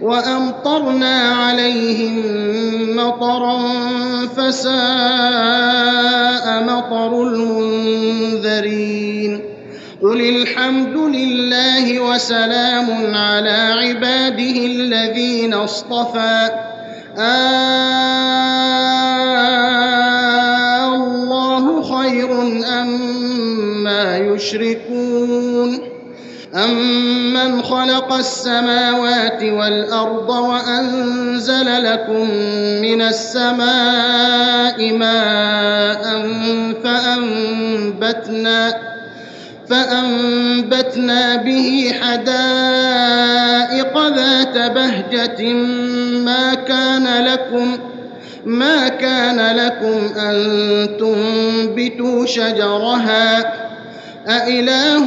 وأمطرنا عليهم مطرا فساء مطر المنذرين. قل الحمد لله وسلام على عباده الذين اصطفى. آه الله خير أما يشركون. أمن خلق السماوات والأرض وأنزل لكم من السماء ماء فأنبتنا فأنبتنا به حدائق ذات بهجة ما كان لكم ما كان لكم أن تنبتوا شجرها أإله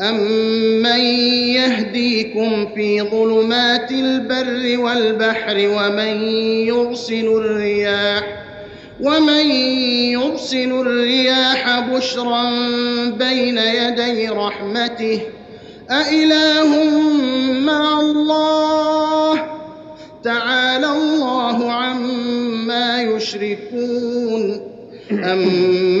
أمن يهديكم في ظلمات البر والبحر ومن يرسل الرياح ومن يرسل الرياح بشرا بين يدي رحمته أإله مع الله تعالى الله عما يشركون أمن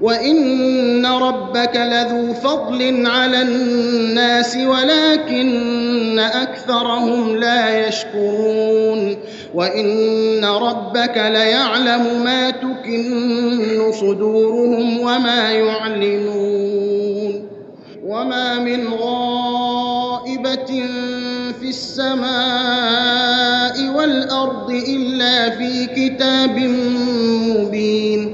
وان ربك لذو فضل على الناس ولكن اكثرهم لا يشكرون وان ربك ليعلم ما تكن صدورهم وما يعلنون وما من غائبه في السماء والارض الا في كتاب مبين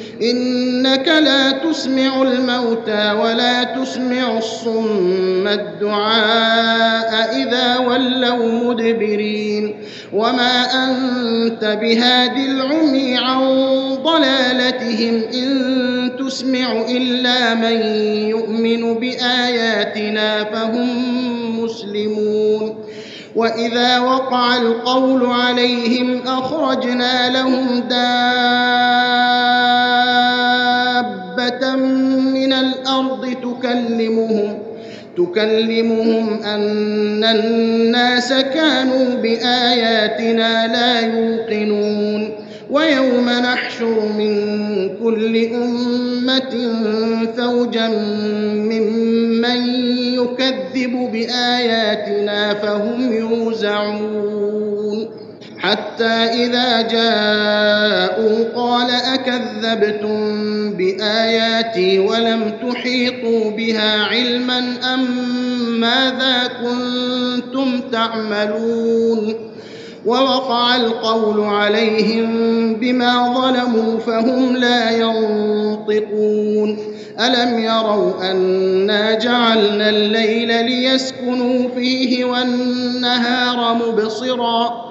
إنك لا تسمع الموتى ولا تسمع الصم الدعاء إذا ولوا مدبرين وما أنت بهاد العمي عن ضلالتهم إن تسمع إلا من يؤمن بآياتنا فهم مسلمون وإذا وقع القول عليهم أخرجنا لهم من الأرض تكلمهم تكلمهم أن الناس كانوا بآياتنا لا يوقنون. ويوم نحشر من كل أمة فوجا ممن يكذب بآياتنا فهم يوزعون. حتى إذا جاءوا قال أكذبتم بآياتي ولم تحيطوا بها علما أم ماذا كنتم تعملون ووقع القول عليهم بما ظلموا فهم لا ينطقون ألم يروا أنا جعلنا الليل ليسكنوا فيه والنهار مبصرا